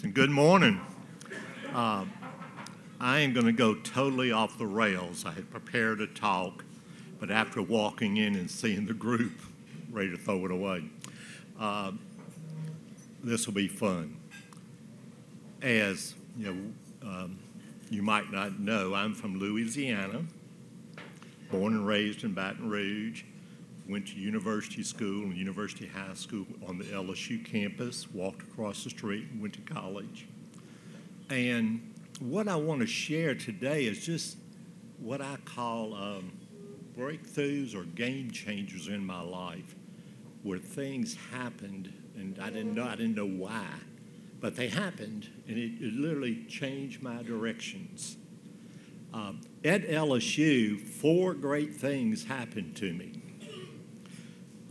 And good morning. Uh, I am going to go totally off the rails. I had prepared a talk, but after walking in and seeing the group ready to throw it away, uh, this will be fun. As you know, um, you might not know, I'm from Louisiana, born and raised in Baton Rouge went to university school and university high school on the LSU campus, walked across the street and went to college. And what I want to share today is just what I call um, breakthroughs or game changers in my life, where things happened and I didn't know I didn't know why, but they happened and it, it literally changed my directions. Uh, at LSU, four great things happened to me.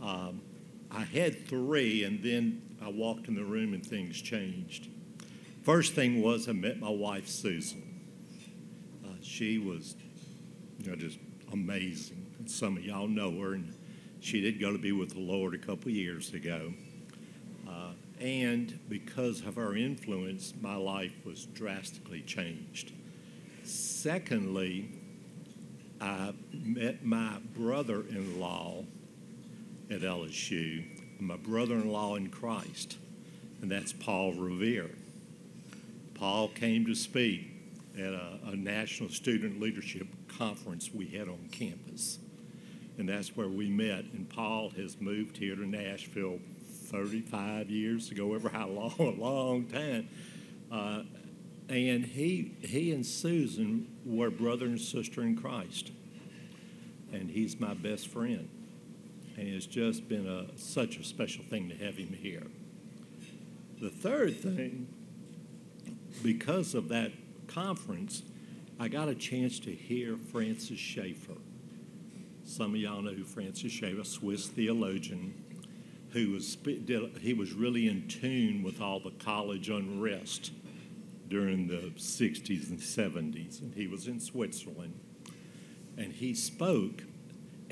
Um, I had three, and then I walked in the room and things changed. First thing was I met my wife, Susan. Uh, she was, you know, just amazing. And some of y'all know her, and she did go to be with the Lord a couple years ago. Uh, and because of her influence, my life was drastically changed. Secondly, I met my brother in law at LSU, my brother in law in Christ, and that's Paul Revere. Paul came to speak at a, a, national student leadership conference we had on campus. And that's where we met. And Paul has moved here to Nashville 35 years ago, ever how long, a long time. Uh, and he, he and Susan were brother and sister in Christ. And he's my best friend and it's just been a, such a special thing to have him here. The third thing, because of that conference, I got a chance to hear Francis Schaeffer. Some of y'all know who Francis Schaeffer, Swiss theologian, who was he was really in tune with all the college unrest during the 60s and 70s, and he was in Switzerland, and he spoke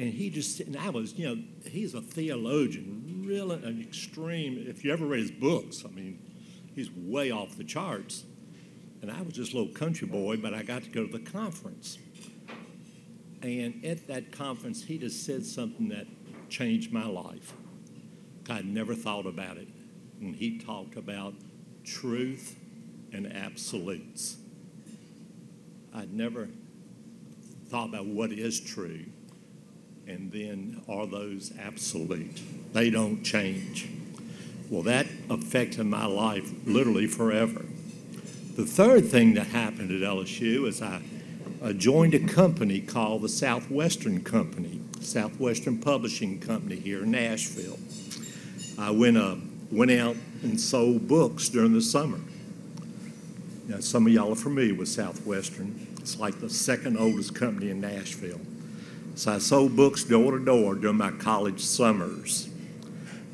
and he just and I was, you know, he's a theologian, really an extreme. If you ever read his books, I mean, he's way off the charts. And I was just a little country boy, but I got to go to the conference. And at that conference, he just said something that changed my life. I'd never thought about it. And he talked about truth and absolutes. I'd never thought about what is true and then are those absolute? They don't change. Well, that affected my life literally forever. The third thing that happened at LSU is I, I joined a company called the Southwestern Company, Southwestern Publishing Company here in Nashville. I went, uh, went out and sold books during the summer. Now, some of y'all are familiar with Southwestern. It's like the second oldest company in Nashville. So I sold books door to door during my college summers.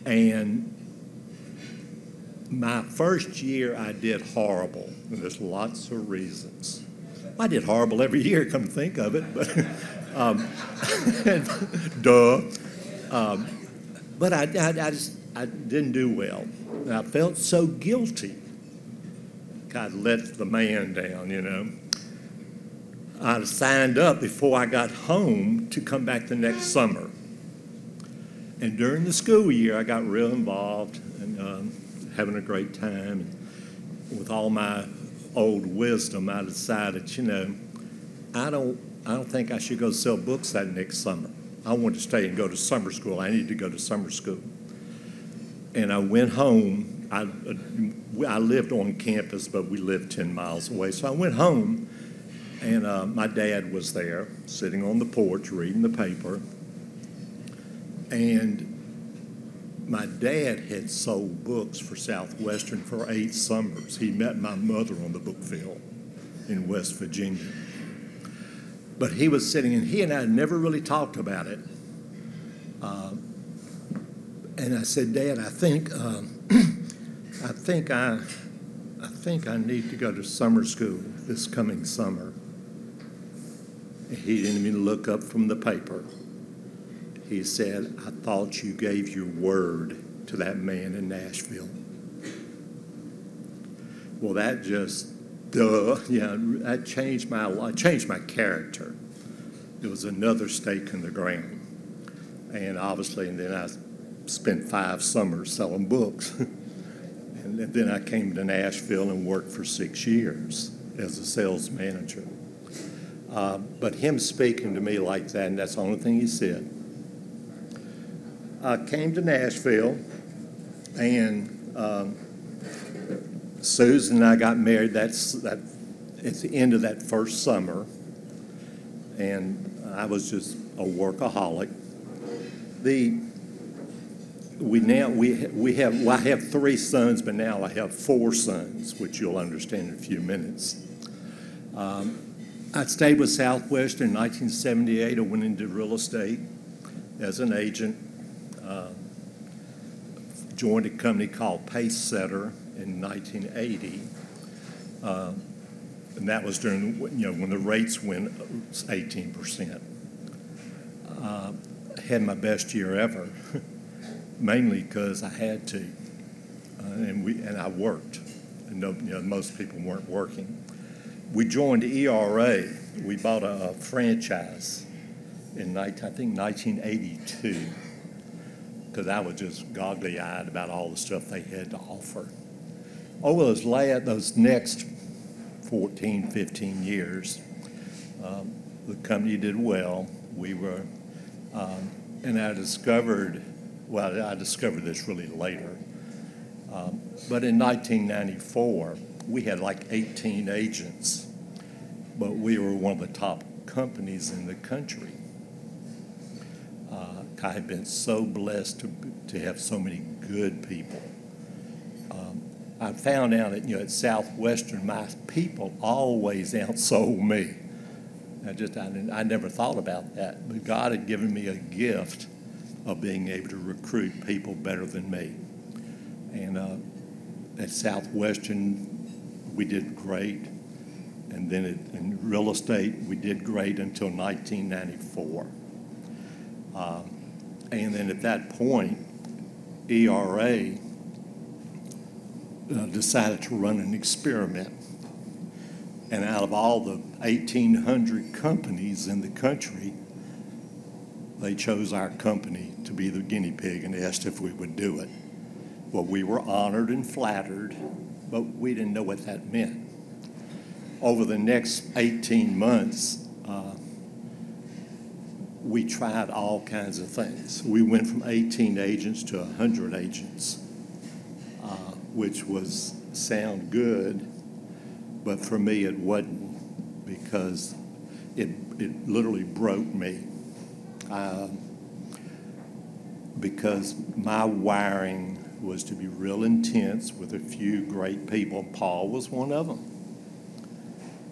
And my first year, I did horrible. And there's lots of reasons. I did horrible every year, come think of it, but um, duh. Um, but I, I, I, just I didn't do well. And I felt so guilty. God let the man down, you know. I signed up before I got home to come back the next summer. And during the school year, I got real involved and um, having a great time. And with all my old wisdom, I decided, you know, I don't, I don't think I should go sell books that next summer. I want to stay and go to summer school. I needed to go to summer school. And I went home. I, I lived on campus, but we lived 10 miles away. So I went home and uh, my dad was there, sitting on the porch reading the paper. And my dad had sold books for Southwestern for eight summers. He met my mother on the book field in West Virginia. But he was sitting, and he and I never really talked about it. Uh, and I said, Dad, I think, um, I think I, I think I need to go to summer school this coming summer. He didn't even look up from the paper. He said, I thought you gave your word to that man in Nashville. Well, that just, duh, yeah, that changed my life, changed my character. It was another stake in the ground. And obviously, and then I spent five summers selling books. and then I came to Nashville and worked for six years as a sales manager. Uh, but him speaking to me like that, and that's the only thing he said. I came to Nashville, and um, Susan and I got married. That's that at the end of that first summer, and I was just a workaholic. The we now we we have well, I have three sons, but now I have four sons, which you'll understand in a few minutes. Um, I stayed with Southwest in 1978. I went into real estate as an agent. Uh, joined a company called Pacesetter in 1980. Uh, and that was during, you know, when the rates went 18%. Uh, had my best year ever, mainly because I had to. Uh, and, we, and I worked. And no, you know, most people weren't working. We joined ERA. We bought a, a franchise in, I think, 1982 because I was just goggly eyed about all the stuff they had to offer. Over those, last, those next 14, 15 years, um, the company did well. We were, um, and I discovered, well, I discovered this really later, um, but in 1994, we had like 18 agents, but we were one of the top companies in the country. Uh, I have been so blessed to, to have so many good people. Um, I found out that, you know, at Southwestern, my people always outsold me. I just, I, I never thought about that. But God had given me a gift of being able to recruit people better than me. And uh, at Southwestern, we did great. And then it, in real estate, we did great until 1994. Um, and then at that point, ERA uh, decided to run an experiment. And out of all the 1,800 companies in the country, they chose our company to be the guinea pig and asked if we would do it. Well, we were honored and flattered, but we didn't know what that meant. Over the next 18 months, uh, we tried all kinds of things. We went from 18 agents to 100 agents, uh, which was sound good, but for me it wasn't because it, it literally broke me. Uh, because my wiring was to be real intense with a few great people. Paul was one of them.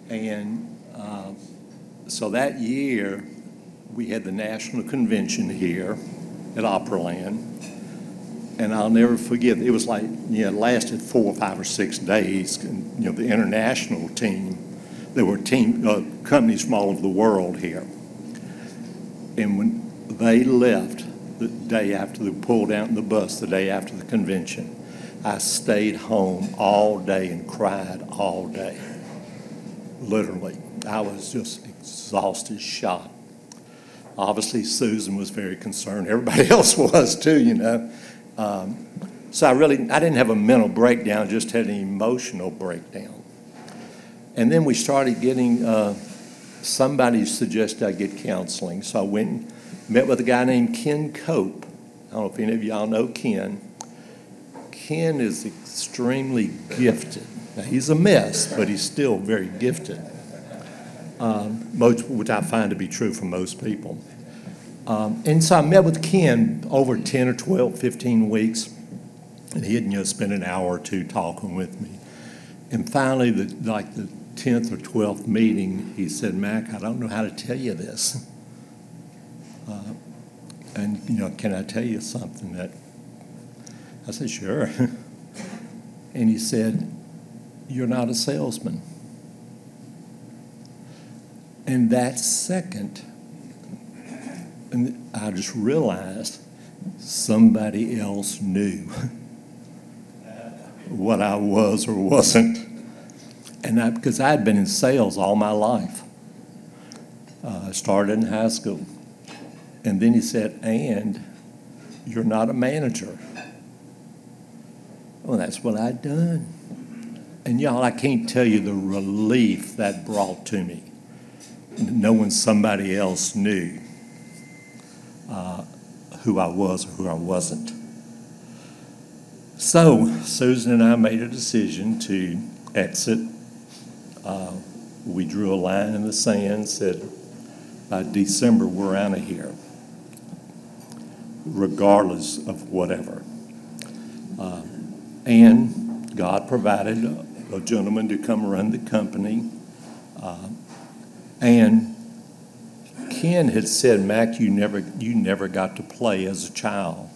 And uh, so that year, we had the national convention here at Opryland. And I'll never forget, it was like, you know, it lasted four or five or six days. And, you know, the international team, there were team uh, companies from all over the world here. And when they left the day after they pulled out in the bus, the day after the convention, I stayed home all day and cried all day. Literally. I was just exhausted, shot obviously Susan was very concerned. Everybody else was too, you know. Um, so I really, I didn't have a mental breakdown, just had an emotional breakdown. And then we started getting, uh, somebody suggested I get counseling. So I went met with a guy named Ken Cope. I don't know if any of y'all know Ken. Ken is extremely gifted. Now, he's a mess, but he's still very gifted um, most, which I find to be true for most people. Um, and so I met with Ken over 10 or 12, 15 weeks, and he had you know, spent an hour or two talking with me. And finally, the, like the 10th or 12th meeting, he said, Mac, I don't know how to tell you this. Uh, and, you know, can I tell you something that I said, sure. and he said, You're not a salesman. And that second, and I just realized somebody else knew what I was or wasn't. And I, because I had been in sales all my life. Uh, started in high school. And then he said, and you're not a manager. Well, that's what I'd done. And y'all, I can't tell you the relief that brought to me, knowing somebody else knew uh, who I was or who I wasn't. So, Susan and I made a decision to exit. Uh, we drew a line in the sand, said, by December, we're out of here, regardless of whatever. Uh, and God provided a, a, gentleman to come run the company. Uh, and Ken had said, Mac, you never, you never got to play as a child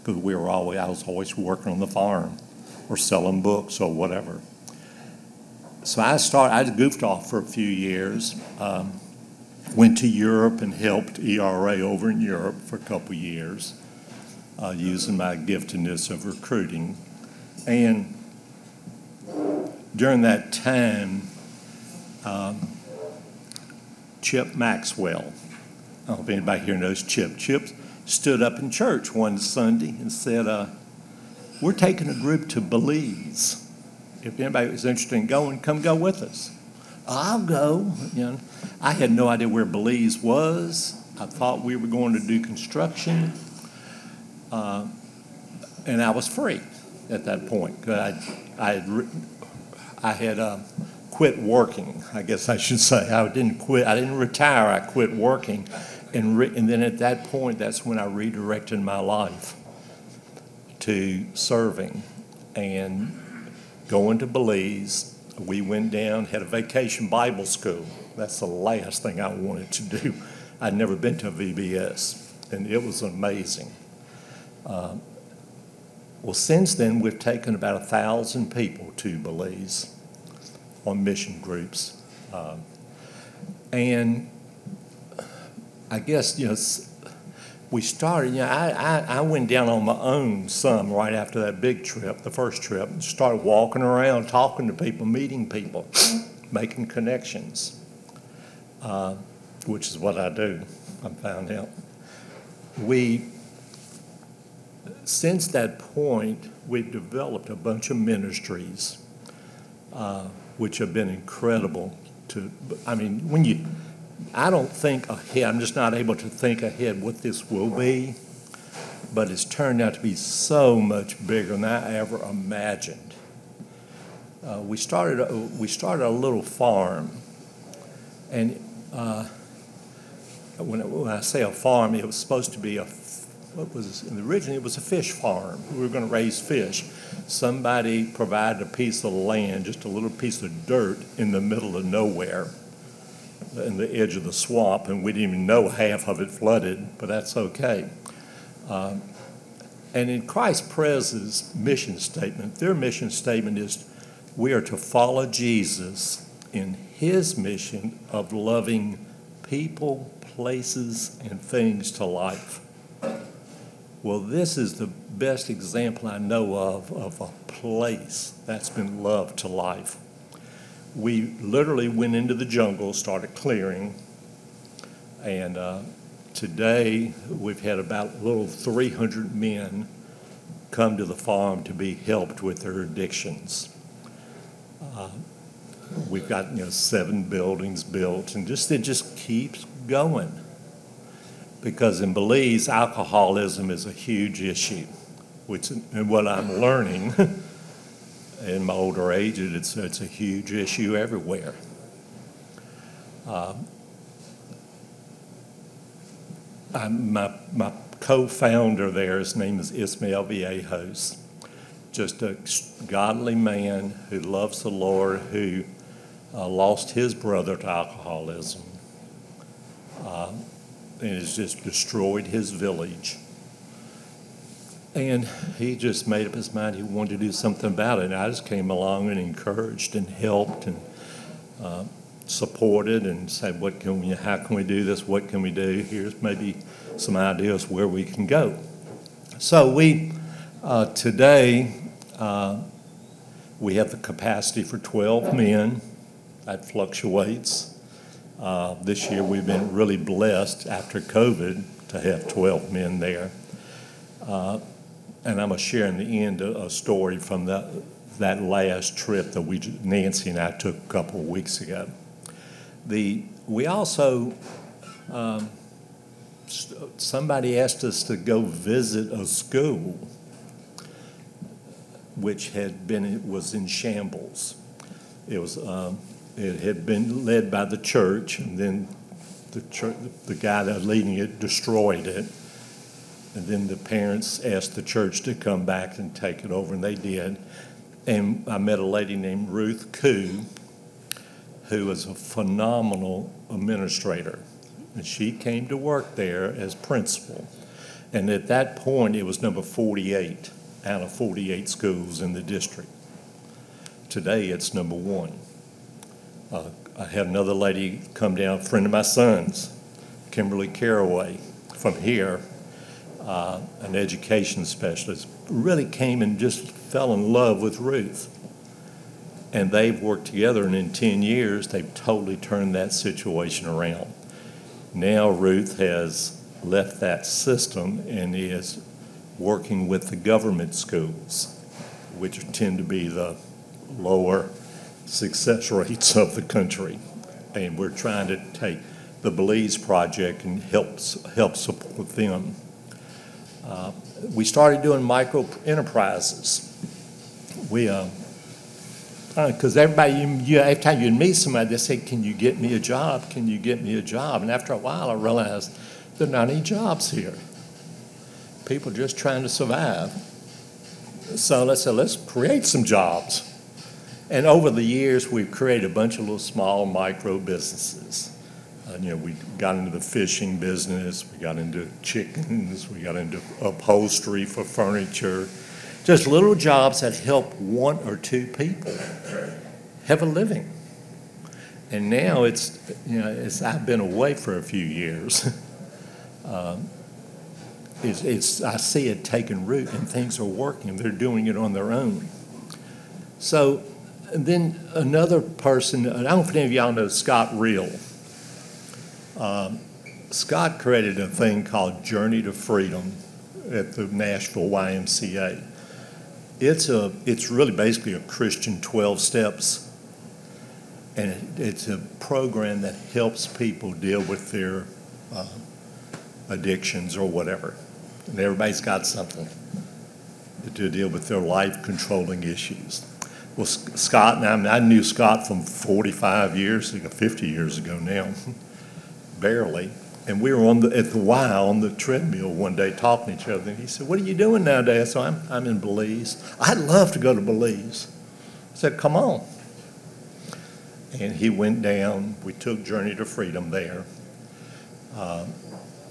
because we were always, I was always working on the farm or selling books or whatever. So I started, I goofed off for a few years. Um, went to Europe and helped ERA over in Europe for a couple years, uh, using my giftedness of recruiting. And during that time, um, Chip Maxwell, I don't know if anybody here knows Chip. Chip stood up in church one Sunday and said, uh, We're taking a group to Belize. If anybody is interested in going, come go with us. I'll go. You know, I had no idea where Belize was. I thought we were going to do construction, uh, and I was free at that point. I, I had, I had uh, quit working. I guess I should say I didn't quit. I didn't retire. I quit working, and re- and then at that point, that's when I redirected my life to serving and going to Belize. We went down, had a vacation Bible school. That's the last thing I wanted to do. I'd never been to a VBS, and it was amazing. Uh, well, since then, we've taken about a thousand people to Belize on mission groups. Um, and I guess, you know, we started, you know, I, I, I, went down on my own some right after that big trip, the first trip, and started walking around, talking to people, meeting people, making connections, uh, which is what I do, I found out. We, since that point, we've developed a bunch of ministries, uh, which have been incredible to, I mean, when you, I don't think ahead. I'm just not able to think ahead what this will be. But it's turned out to be so much bigger than I ever imagined. Uh, we started a, we started a little farm, and uh, when, it, when I say a farm, it was supposed to be a what was originally it was a fish farm. We were going to raise fish. Somebody provided a piece of land, just a little piece of dirt in the middle of nowhere in the edge of the swamp, and we didn't even know half of it flooded, but that's okay. Um, and in Christ Pres's mission statement, their mission statement is we are to follow Jesus in his mission of loving people, places, and things to life. Well, this is the best example I know of of a place that's been loved to life we literally went into the jungle, started clearing, and uh, today we've had about little 300 men come to the farm to be helped with their addictions. Uh, we've got you know seven buildings built, and just it just keeps going. Because in Belize, alcoholism is a huge issue, which and what I'm learning. in my older age, it's, it's a huge issue everywhere. Uh, my, my co-founder there, his name is Ismael Viejos, just a godly man who loves the Lord, who uh, lost his brother to alcoholism, uh, and has just destroyed his village. And he just made up his mind he wanted to do something about it. And I just came along and encouraged and helped and uh, supported and said, "What can we? How can we do this? What can we do? Here's maybe some ideas where we can go." So we uh, today uh, we have the capacity for 12 men. That fluctuates. Uh, This year, we've been really blessed after COVID to have 12 men there. And I'm going to share in the end a, a story from that, that last trip that we, Nancy and I took a couple of weeks ago. The, we also, um, somebody asked us to go visit a school which had been, it was in shambles. It was, um, it had been led by the church, and then the church, the guy that leading it destroyed it. And then the parents asked the church to come back and take it over, and they did. And I met a lady named Ruth Koo, who was a phenomenal administrator. And she came to work there as principal. And at that point, it was number 48 out of 48 schools in the district. Today, it's number one. Uh, I had another lady come down, a friend of my son's, Kimberly Caraway, from here, uh, an education specialist, really came and just fell in love with Ruth. And they've worked together, and in 10 years, they've totally turned that situation around. Now Ruth has left that system and is working with the government schools, which tend to be the lower success rates of the country. And we're trying to take the Belize project and help, help support them. Uh, We started doing micro enterprises. We, uh, because everybody, you, you, every time you meet somebody, they say, "Can you get me a job? Can you get me a job?" And after a while, I realized there are not any jobs here. People just trying to survive. So let's say, let's create some jobs. And over the years, we've created a bunch of little small micro businesses. Uh, you know, we got into the fishing business, we got into chickens, we got into upholstery for furniture. Just little jobs that help one or two people have a living. And now it's, you know, it's, I've been away for a few years. Um, It's, it's, I see it taking root and things are working. They're doing it on their own. So then another person, I don't know if any of y'all know Scott Reel. Um, Scott created a thing called Journey to Freedom at the Nashville YMCA. It's a, it's really basically a Christian 12 steps. And it- it's a program that helps people deal with their uh, addictions or whatever. And everybody's got something to deal with their life controlling issues. Well, Scott, and I, mean, I knew Scott from 45 years ago, 50 years ago now, barely. And we were on the, at the Y on the treadmill one day talking to each other. And he said, What are you doing nowadays? So I'm, I'm in Belize. I'd love to go to Belize. I said, Come on. And he went down. We took Journey to Freedom there. Uh,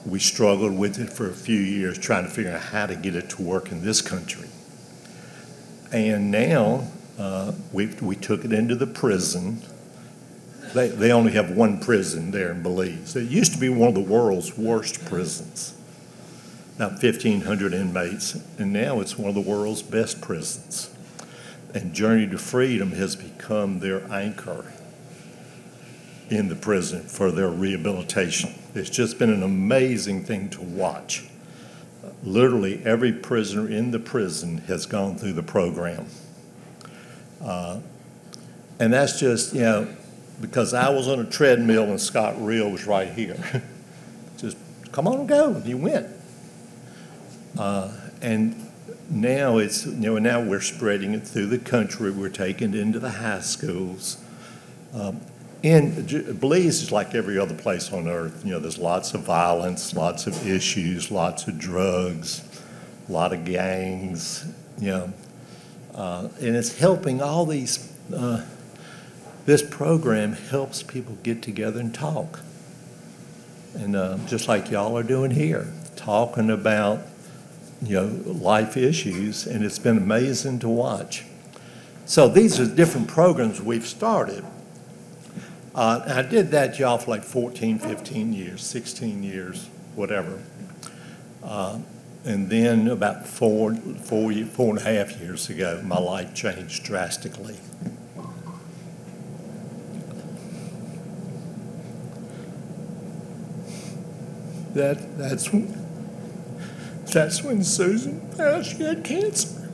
we struggled with it for a few years, trying to figure out how to get it to work in this country. And now uh, we, we took it into the prison. They, they only have one prison there in Belize. It used to be one of the world's worst prisons, about 1,500 inmates, and now it's one of the world's best prisons. And Journey to Freedom has become their anchor in the prison for their rehabilitation. It's just been an amazing thing to watch. Literally, every prisoner in the prison has gone through the program. Uh, and that's just, you know, because I was on a treadmill and Scott Reel was right here. just come on and go. And he went. Uh, and now it's, you know, now we're spreading it through the country. We're taking it into the high schools. Um, and Belize is like every other place on earth. You know, there's lots of violence, lots of issues, lots of drugs, a lot of gangs, you know. Uh, and it's helping all these, uh, this program helps people get together and talk. And uh, just like y'all are doing here, talking about, you know, life issues, and it's been amazing to watch. So these are different programs we've started. Uh, I did that job for like 14, 15 years, 16 years, whatever. Uh, And then about four, four, four and a half years ago, my life changed drastically. That, that's, when- that's when Susan found she had cancer.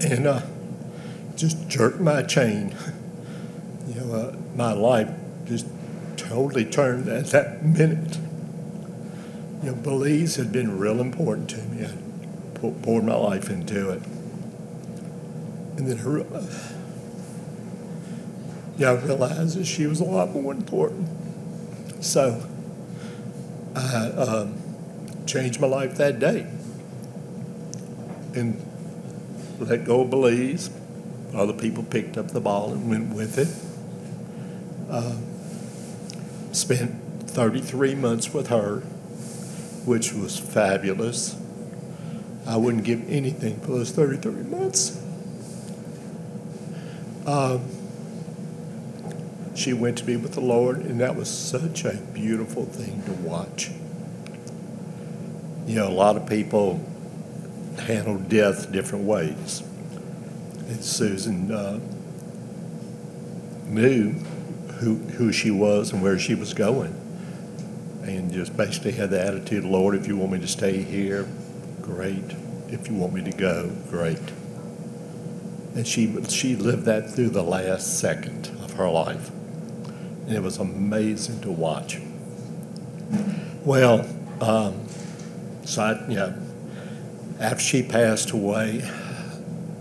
And uh, just jerked my chain. You know, uh, my life just totally turned at that minute. You know, Belize had been real important to me. I pou- poured my life into it. And then I, re- yeah, I realized that she was a lot more important. So I um, changed my life that day and let go of Belize. Other people picked up the ball and went with it. Uh, spent 33 months with her, which was fabulous. I wouldn't give anything for those 33 months. Um, she went to be with the Lord, and that was such a beautiful thing to watch. You know, a lot of people handle death different ways. And Susan uh, knew who, who she was and where she was going. And just basically had the attitude, Lord, if you want me to stay here, great. If you want me to go, great. And she, she lived that through the last second of her life. And it was amazing to watch. Well, um, so I, you know, after she passed away,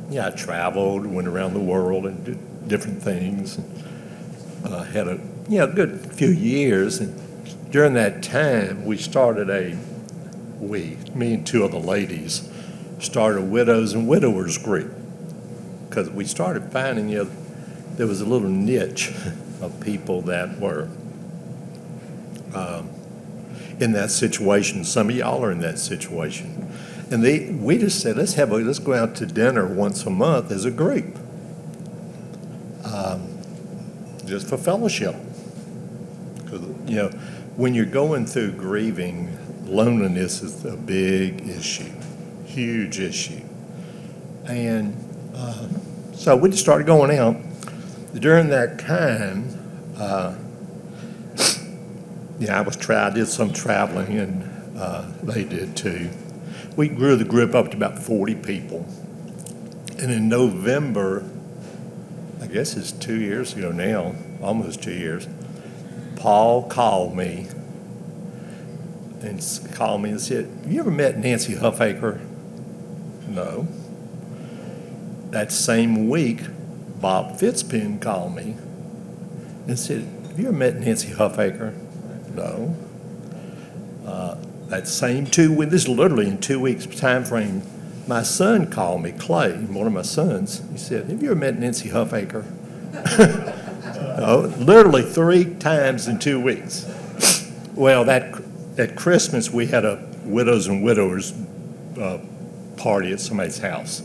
yeah, I traveled, went around the world and did different things. And, uh, had a you know, good few years. And during that time, we started a, we, me and two other ladies, started a widows and widowers group. Because we started finding, you know, there was a little niche of people that were um, in that situation. Some of y'all are in that situation. And they, we just said, let's have a, let's go out to dinner once a month as a group, um, just for fellowship. Because you know, when you're going through grieving, loneliness is a big issue, huge issue. And uh, so we just started going out. During that time, uh, yeah, I was tra- I did some traveling, and uh, they did too. We grew the group up to about 40 people. And in November, I guess it's two years ago now, almost two years, Paul called me and called me and said, you ever met Nancy Huffaker? No. That same week, Bob Fitzpin called me and said, Have you ever met Nancy Huffaker? No. Uh, that same two weeks, this is literally in two weeks' time frame, my son called me, Clay, one of my sons. He said, Have you ever met Nancy Huffaker? oh, literally three times in two weeks. Well, that at Christmas we had a widows and widowers uh, party at somebody's house,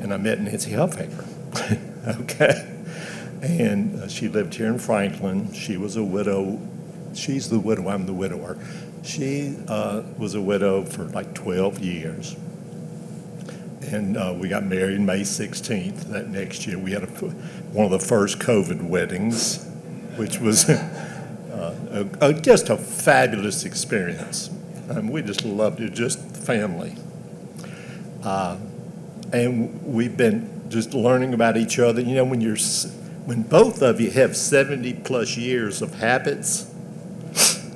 and I met Nancy Huffaker. okay, and uh, she lived here in Franklin. She was a widow. She's the widow. I'm the widower. She uh, was a widow for like 12 years. And uh, we got married May 16th that next year. We had a, one of the first COVID weddings, which was uh, a, a, just a fabulous experience. We just loved it, just family. Uh, and we've been just learning about each other. You know, when you're, when both of you have 70 plus years of habits,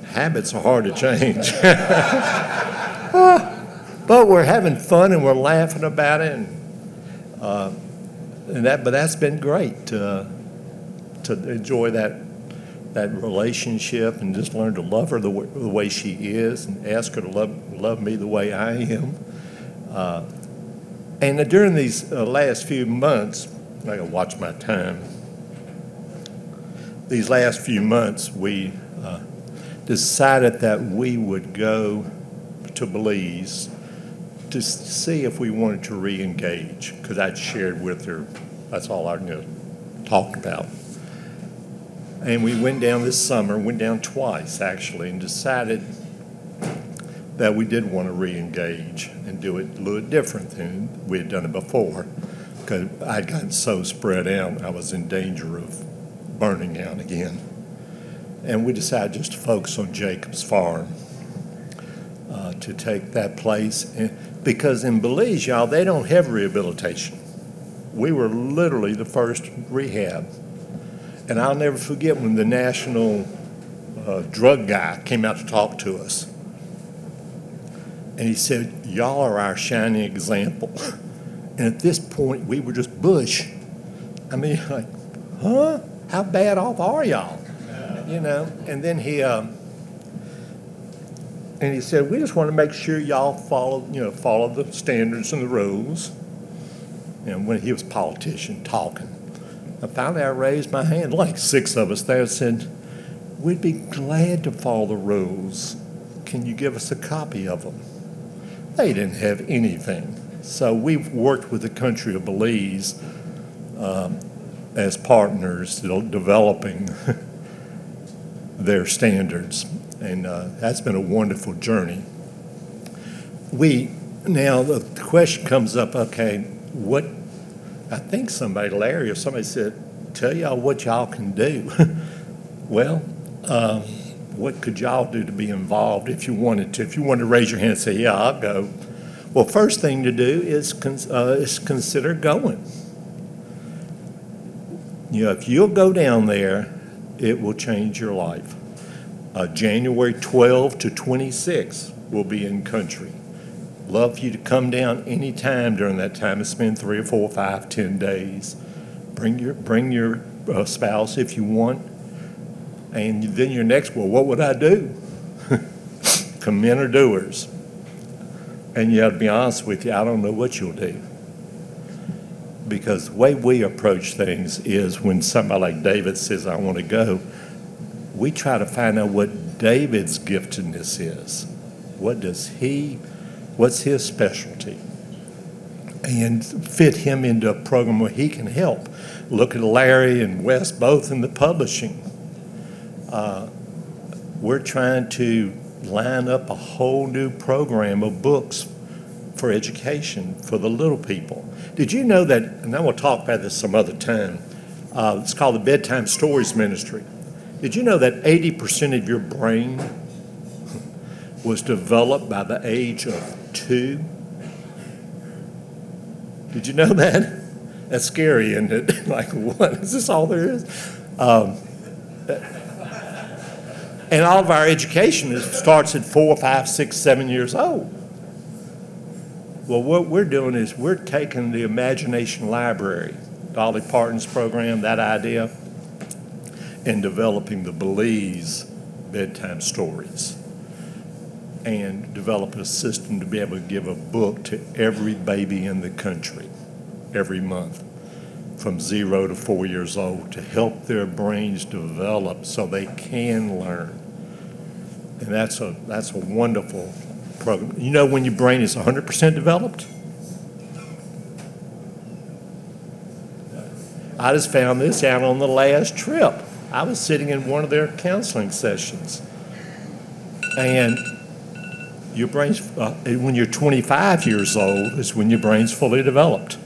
habits are hard to change. but we're having fun and we're laughing about it, and, uh, and that. But that's been great to to enjoy that that relationship and just learn to love her the, w- the way she is, and ask her to love love me the way I am. Uh, and during these uh, last few months, I gotta watch my time. These last few months, we uh, decided that we would go to Belize to see if we wanted to re-engage, because I'd shared with her, that's all I knew, talked about. And we went down this summer, went down twice actually, and decided that we did want to re-engage and do it a little different than we had done it before. Because I'd gotten so spread out, I was in danger of burning out again. And we decided just to focus on Jacob's Farm, uh, to take that place. And, because in Belize, y'all, they don't have rehabilitation. We were literally the first rehab. And I'll never forget when the national uh, drug guy came out to talk to us. And he said, Y'all are our shining example. And at this point, we were just bush. I mean, like, huh? How bad off are y'all? You know? And then he, um, and he said, we just want to make sure y'all follow, you know, follow the standards and the rules. And when he was politician talking, I finally I raised my hand, like six of us there, said, we'd be glad to follow the rules. Can you give us a copy of them? They didn't have anything. So we've worked with the country of Belize um, as partners, developing their standards and uh, that's been a wonderful journey. We now the question comes up. Okay, what? I think somebody, Larry or somebody said, "Tell y'all what y'all can do." well, um, what could y'all do to be involved if you wanted to? If you wanted to raise your hand and say, "Yeah, I'll go." Well, first thing to do is uh, is consider going. You know, if you'll go down there, it will change your life. Uh, January 12 to 26 will be in country. Love for you to come down anytime during that time and spend three or four, five, ten days. Bring your bring your uh, spouse if you want, and then your next. Well, what would I do? come in or doers. And you have to be honest with you, I don't know what you'll do. Because the way we approach things is when somebody like David says, I want to go, we try to find out what David's giftedness is. What does he, what's his specialty? And fit him into a program where he can help. Look at Larry and Wes, both in the publishing. Uh, we're trying to line up a whole new program of books for education for the little people. Did you know that, and I will talk about this some other time, uh, it's called the Bedtime Stories Ministry. Did you know that 80% of your brain was developed by the age of two? Did you know that? That's scary, isn't it? like, what? Is this all there is? Um, and all of our education starts at four, five, six, seven years old. Well, what we're doing is we're taking the imagination library, Dolly Parton's program, that idea, and developing the Belize bedtime stories and develop a system to be able to give a book to every baby in the country every month from zero to four years old to help their brains develop so they can learn. And that's a, that's a wonderful program. You know when your brain is 100% developed? I just found this out on the last trip. I was sitting in one of their counseling sessions. And your brain's, uh, when you're 25 years old, is when your brain's fully developed.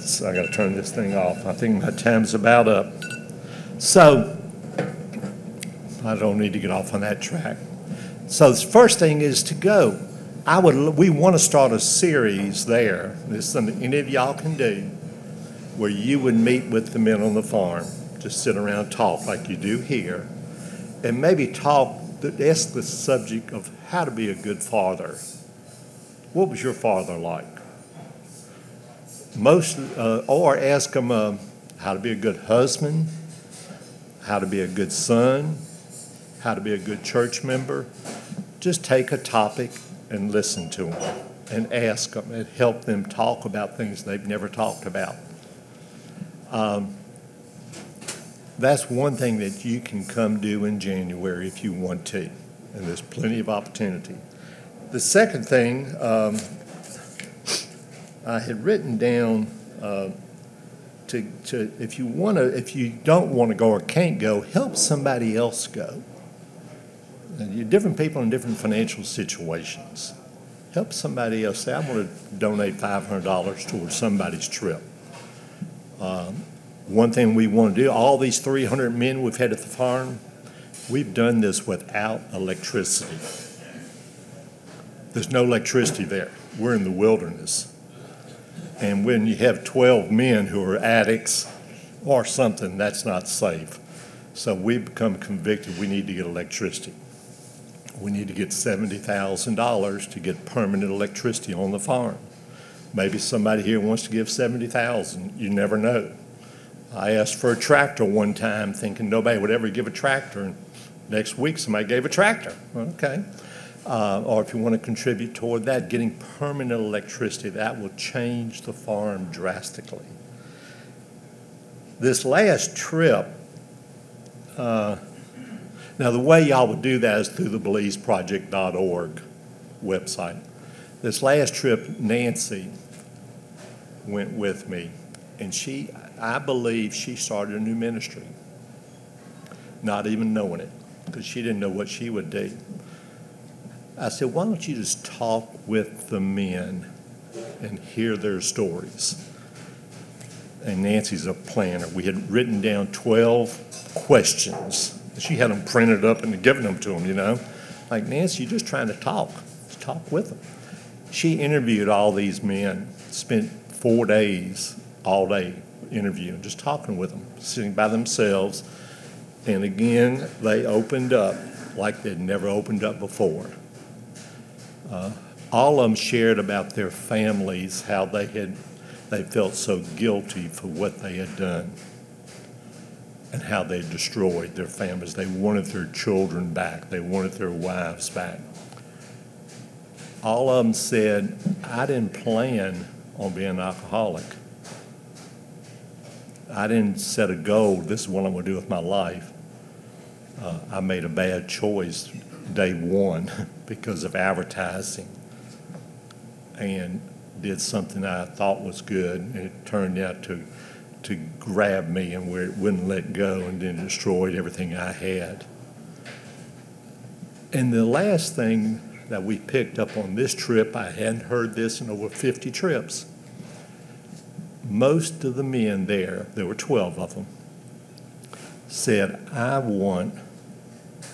So I got to turn this thing off. I think my time's about up. So I don't need to get off on that track. So the first thing is to go. I would. We want to start a series there. This is something any of y'all can do where you would meet with the men on the farm, just sit around talk like you do here, and maybe talk, ask the subject of how to be a good father. What was your father like? Most, uh, or ask them uh, how to be a good husband, how to be a good son, how to be a good church member. Just take a topic and listen to them and ask them and help them talk about things they've never talked about. Um, that's one thing that you can come do in January if you want to, and there's plenty of opportunity. The second thing, um, I had written down uh, to, to if you want to, if you don't want to go or can't go, help somebody else go. Different people in different financial situations. Help somebody else. Say, I want to donate five hundred dollars towards somebody's trip. Um, One thing we want to do, all these three hundred men we've had at the farm, we've done this without electricity. There's no electricity there. We're in the wilderness. And when you have twelve men who are addicts or something, that's not safe. So we've become convicted, we need to get electricity. We need to get seventy thousand dollars to get permanent electricity on the farm. Maybe somebody here wants to give seventy thousand, you never know. I asked for a tractor one time thinking nobody would ever give a tractor, and next week somebody gave a tractor. Okay. Uh, or if you want to contribute toward that, getting permanent electricity, that will change the farm drastically. This last trip, uh, now the way y'all would do that is through the belizeproject.org website. This last trip, Nancy went with me, and she, I believe she started a new ministry, not even knowing it, because she didn't know what she would do. I said, why don't you just talk with the men and hear their stories? And Nancy's a planner. We had written down 12 questions. She had them printed up and given them to them, you know? Like, Nancy, you're just trying to talk. Just talk with them. She interviewed all these men, spent four days, all day interviewing, just talking with them, sitting by themselves. And again, they opened up like they'd never opened up before. Uh, all of them shared about their families, how they had, they felt so guilty for what they had done and how they destroyed their families. They wanted their children back. They wanted their wives back. All of them said, I didn't plan on being an alcoholic. I didn't set a goal, this is what I'm going to do with my life. Uh, I made a bad choice day one because of advertising and did something I thought was good, and it turned out to, to grab me and where it wouldn't let go and then destroyed everything I had. And the last thing that we picked up on this trip, I hadn't heard this in over 50 trips. Most of the men there, there were 12 of them, said, I want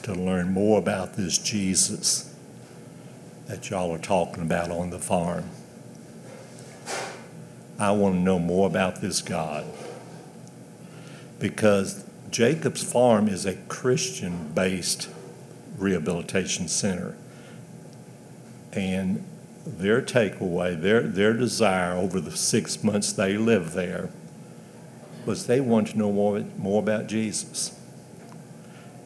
to learn more about this Jesus that y'all are talking about on the farm. I want to know more about this God. Because Jacob's Farm is a Christian based rehabilitation center. And their takeaway, their, their desire over the six months they lived there, was they wanted to know more, more about Jesus.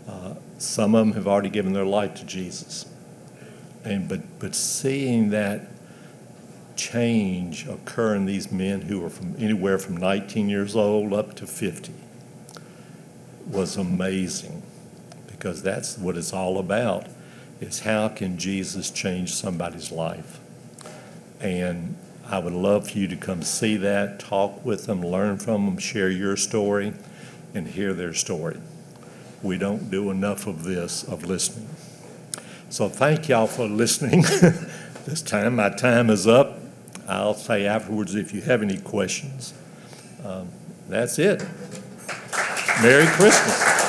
Uh, some of them have already given their life to Jesus. And, but, but seeing that change occur in these men who were from anywhere from 19 years old up to 50 was amazing because that's what it's all about is how can Jesus change somebody's life? And I would love for you to come see that, talk with them, learn from them, share your story, and hear their story. We don't do enough of this, of listening. So thank y'all for listening. this time, my time is up. I'll say afterwards if you have any questions. Um, that's it. Merry Christmas.